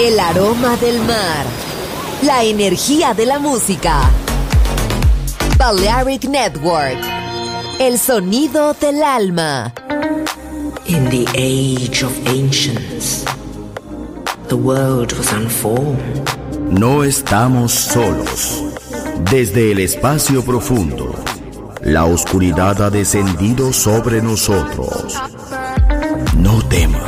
El aroma del mar. La energía de la música. Balearic Network. El sonido del alma. In the age of ancients, the world was unformed. No estamos solos. Desde el espacio profundo, la oscuridad ha descendido sobre nosotros. No temas.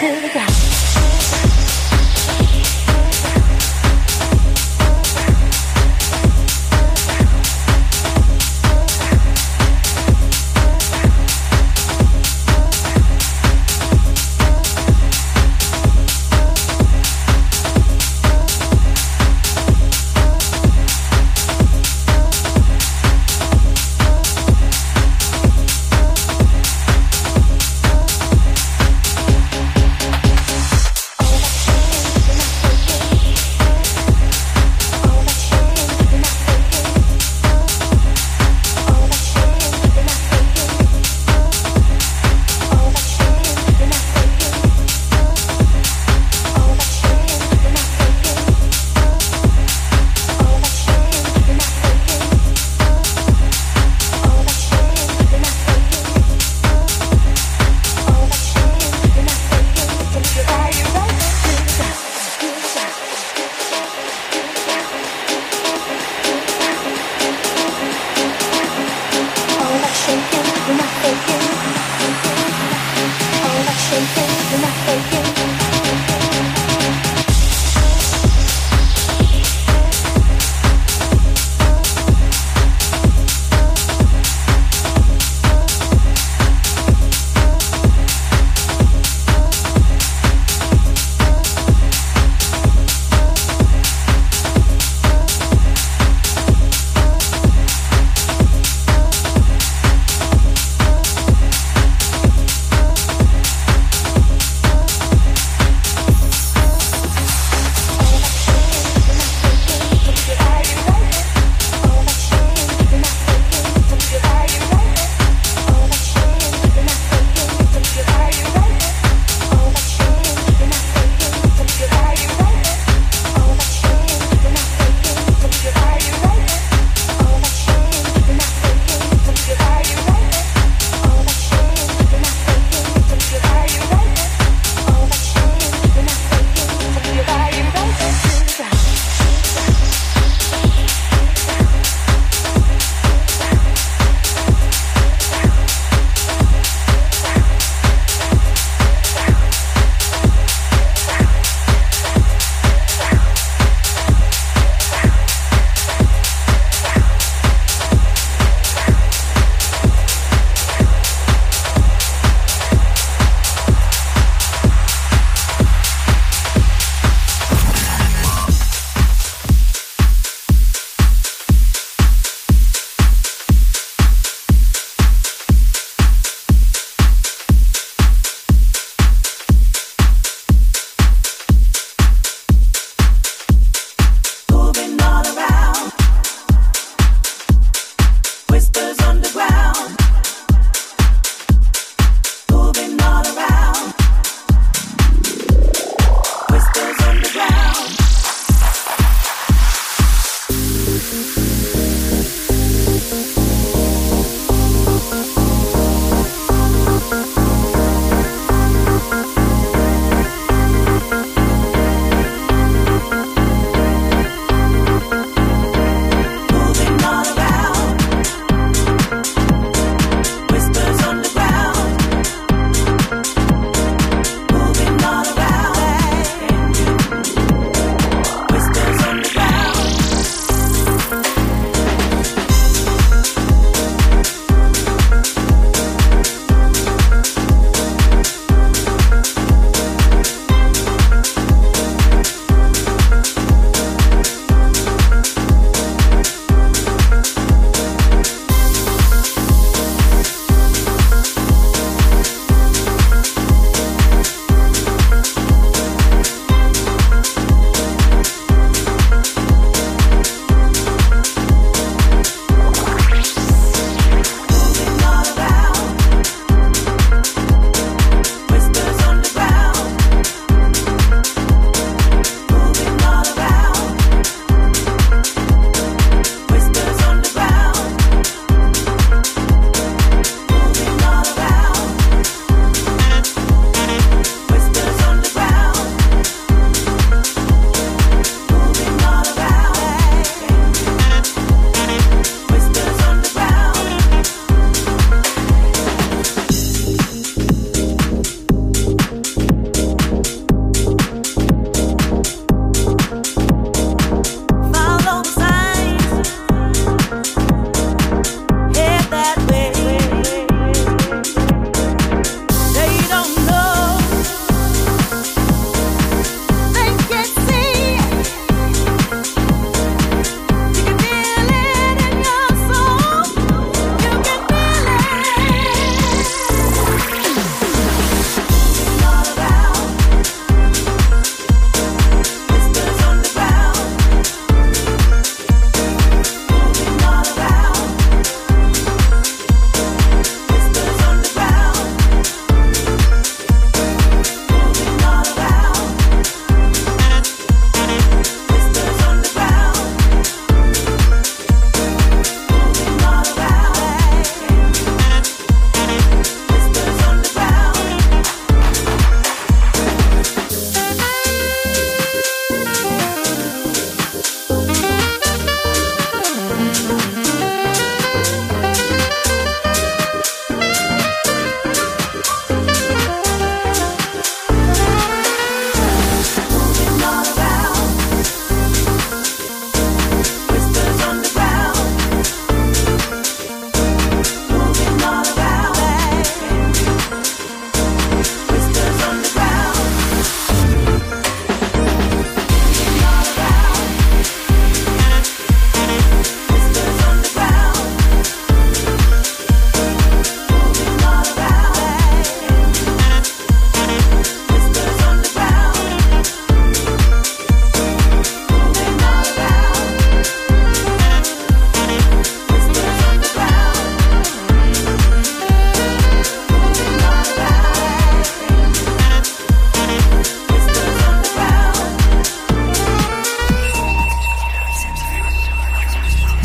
cool.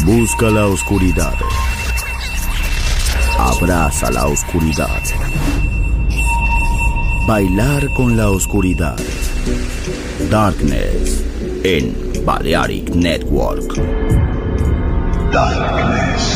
Busca la oscuridad. Abraza la oscuridad. Bailar con la oscuridad. Darkness en Balearic Network. Darkness.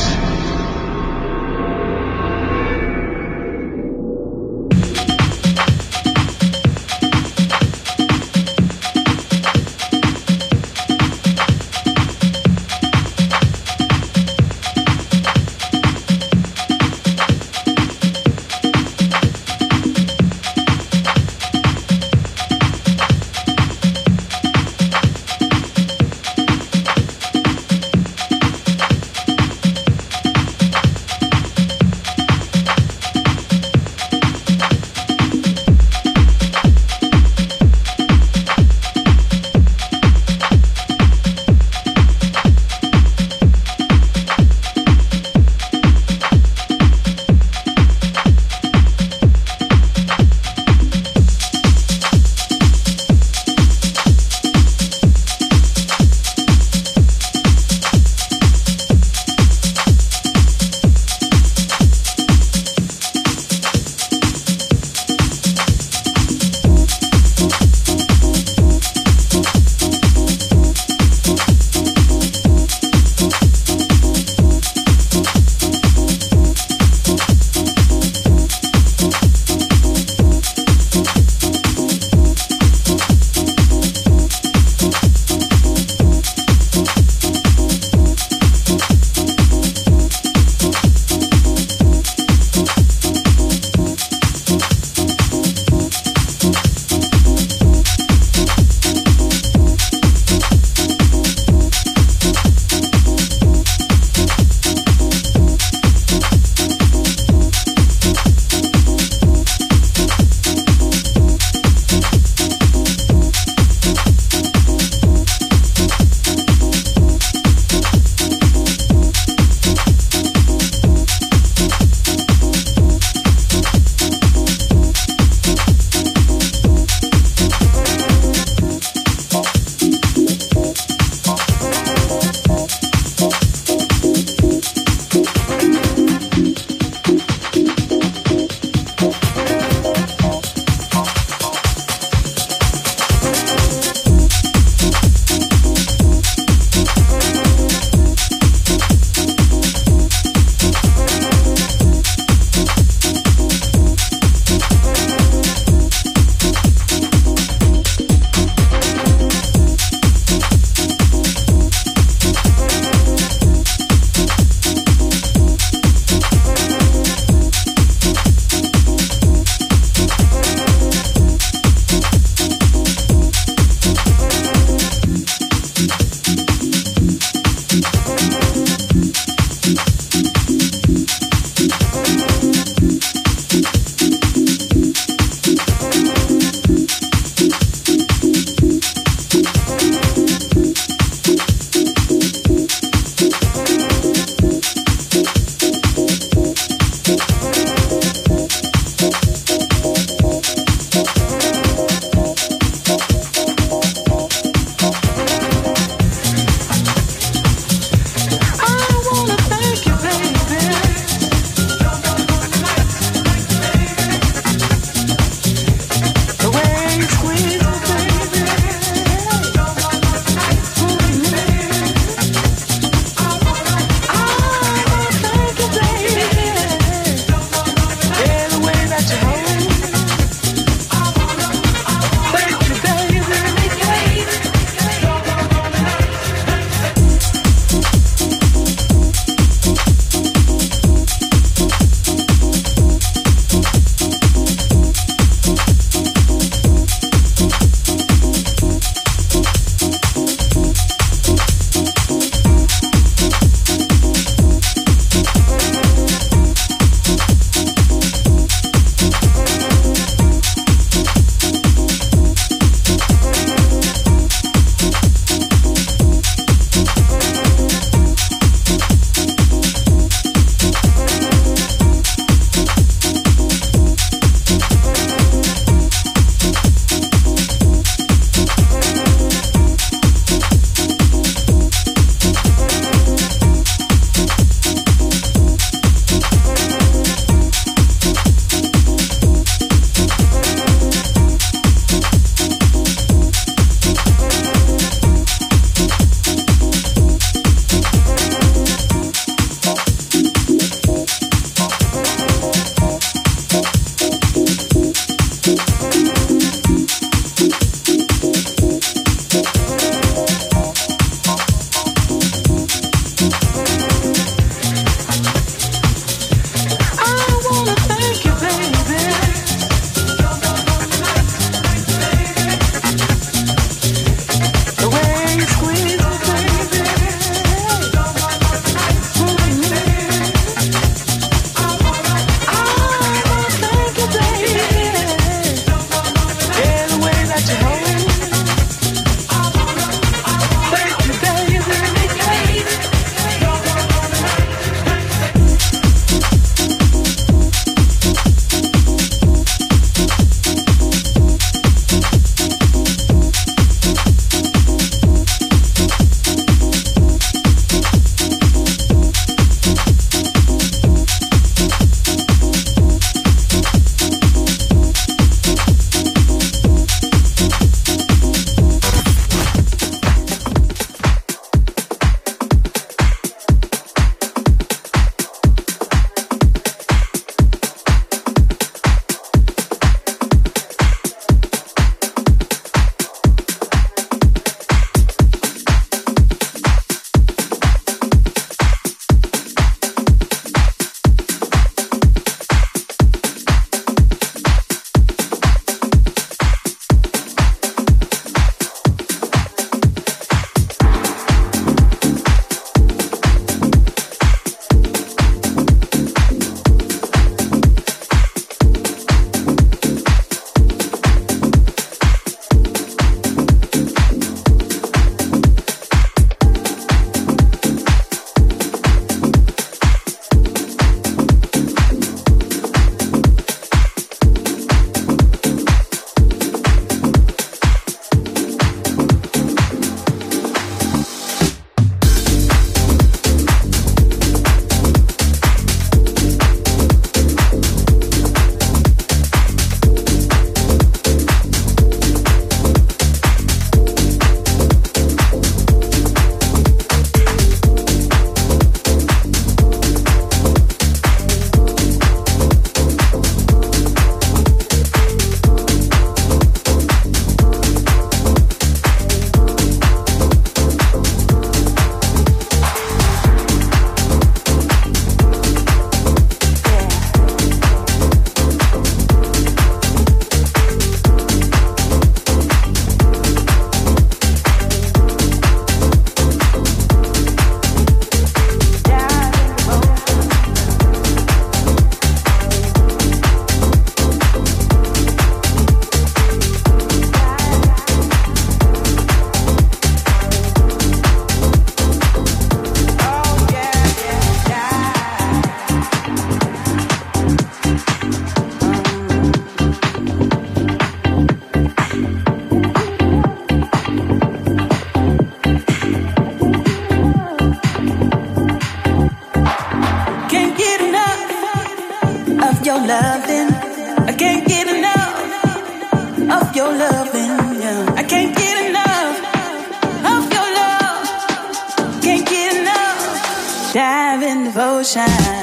In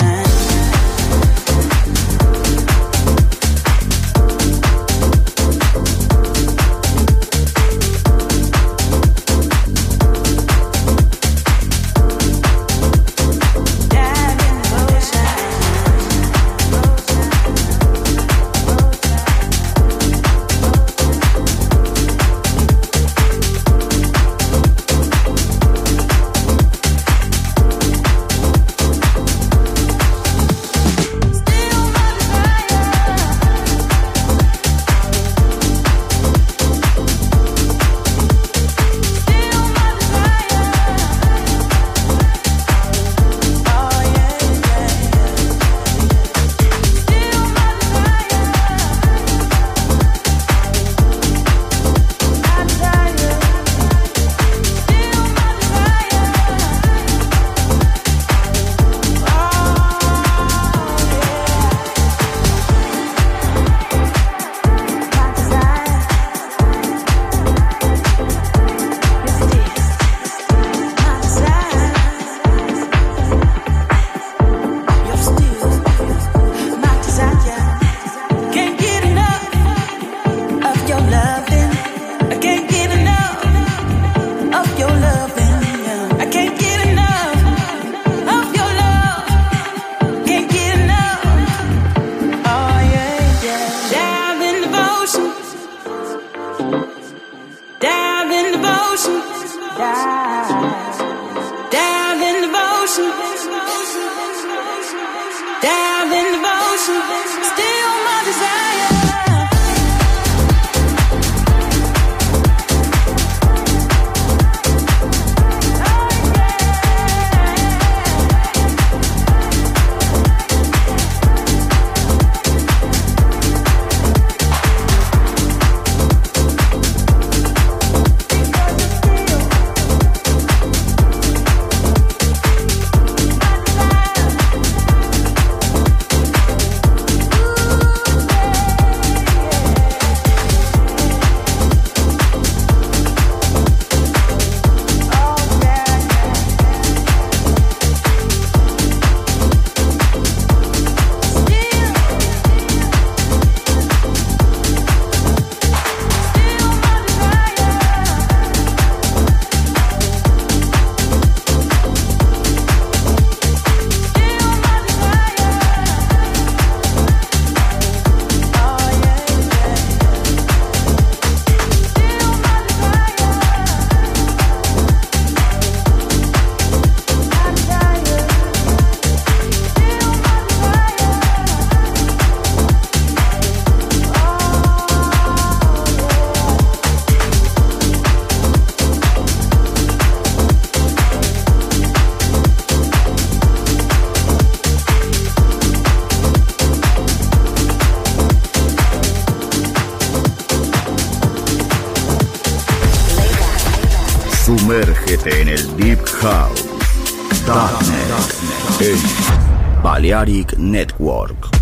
Yeah. House. Darknet. Balearic Network.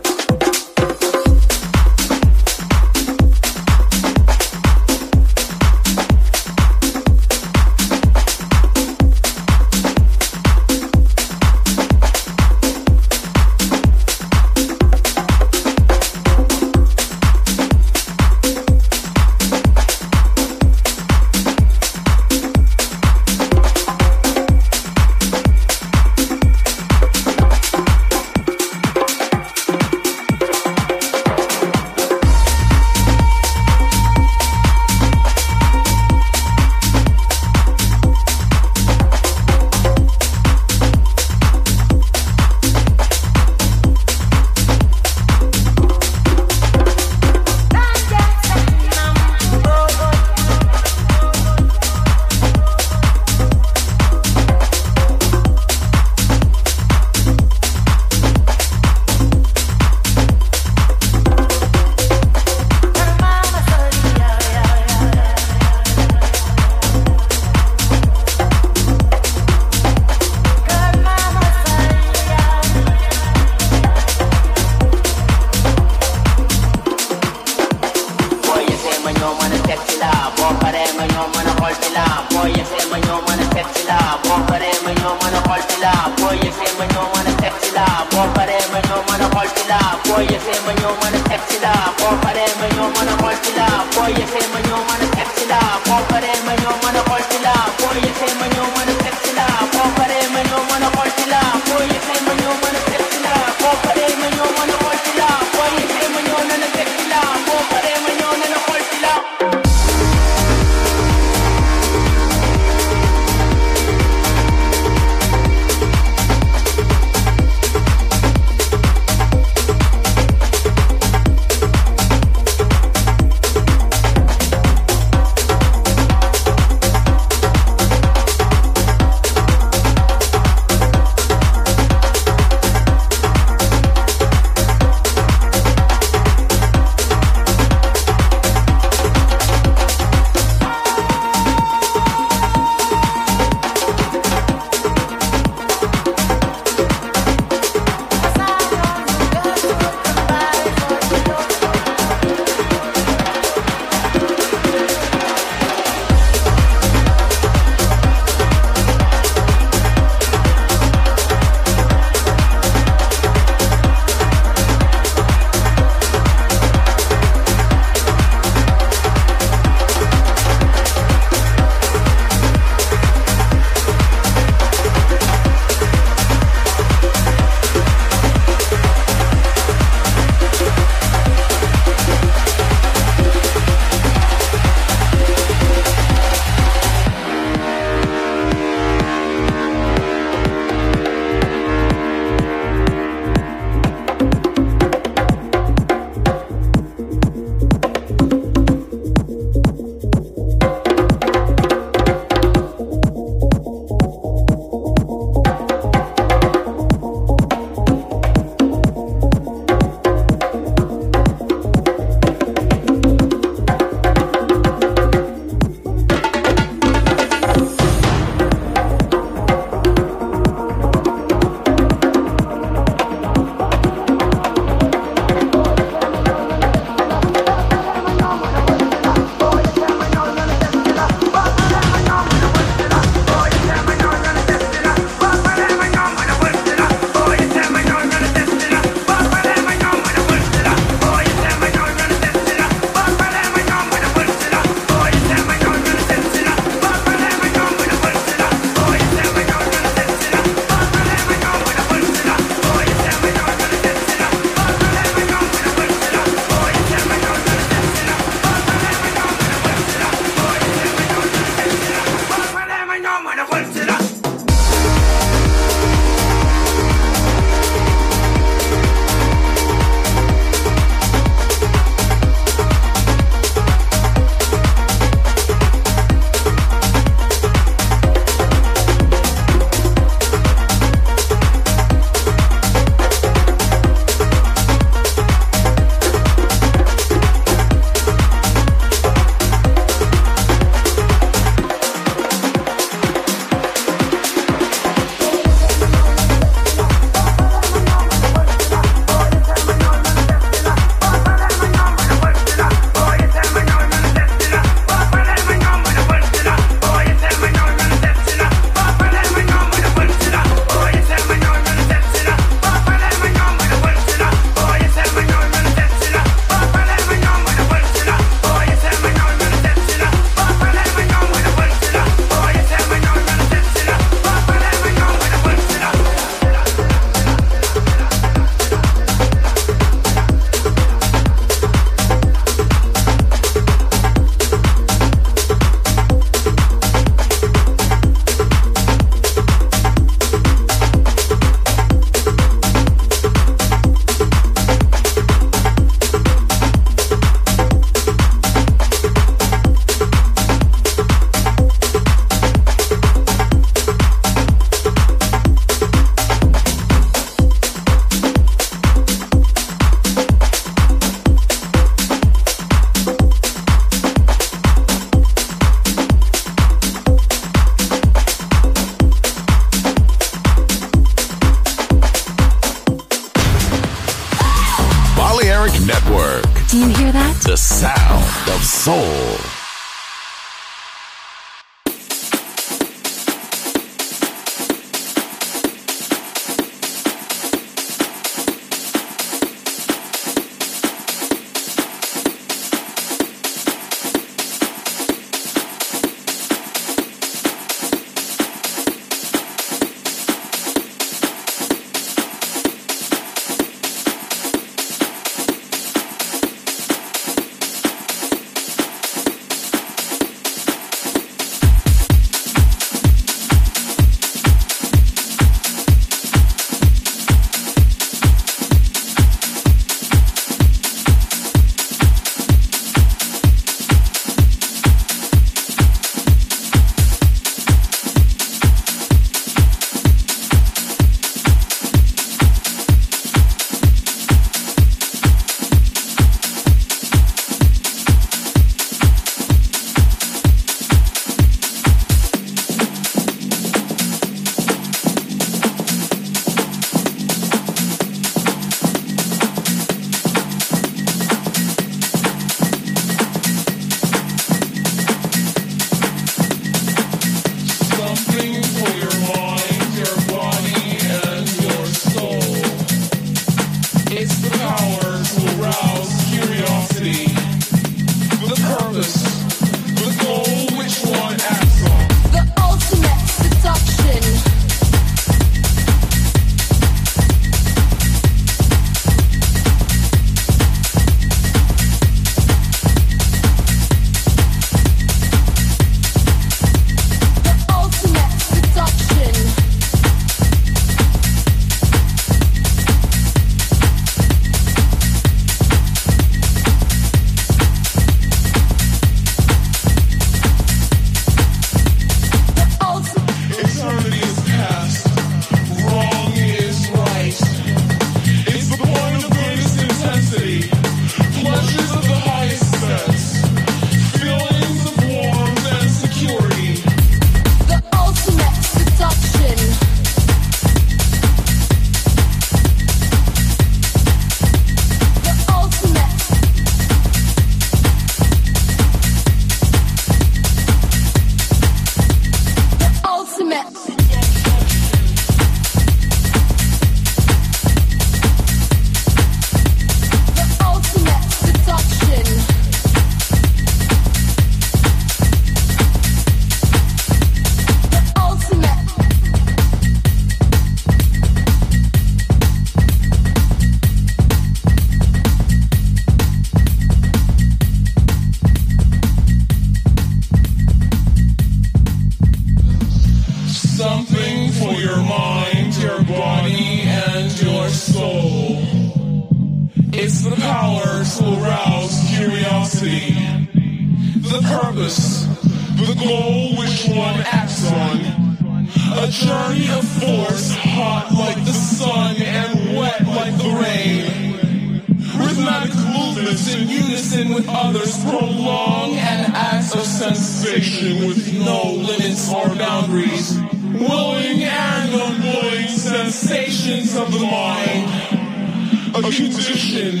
musician,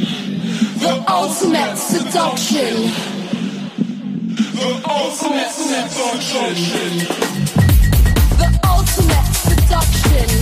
the ultimate seduction, the ultimate seduction, the ultimate seduction.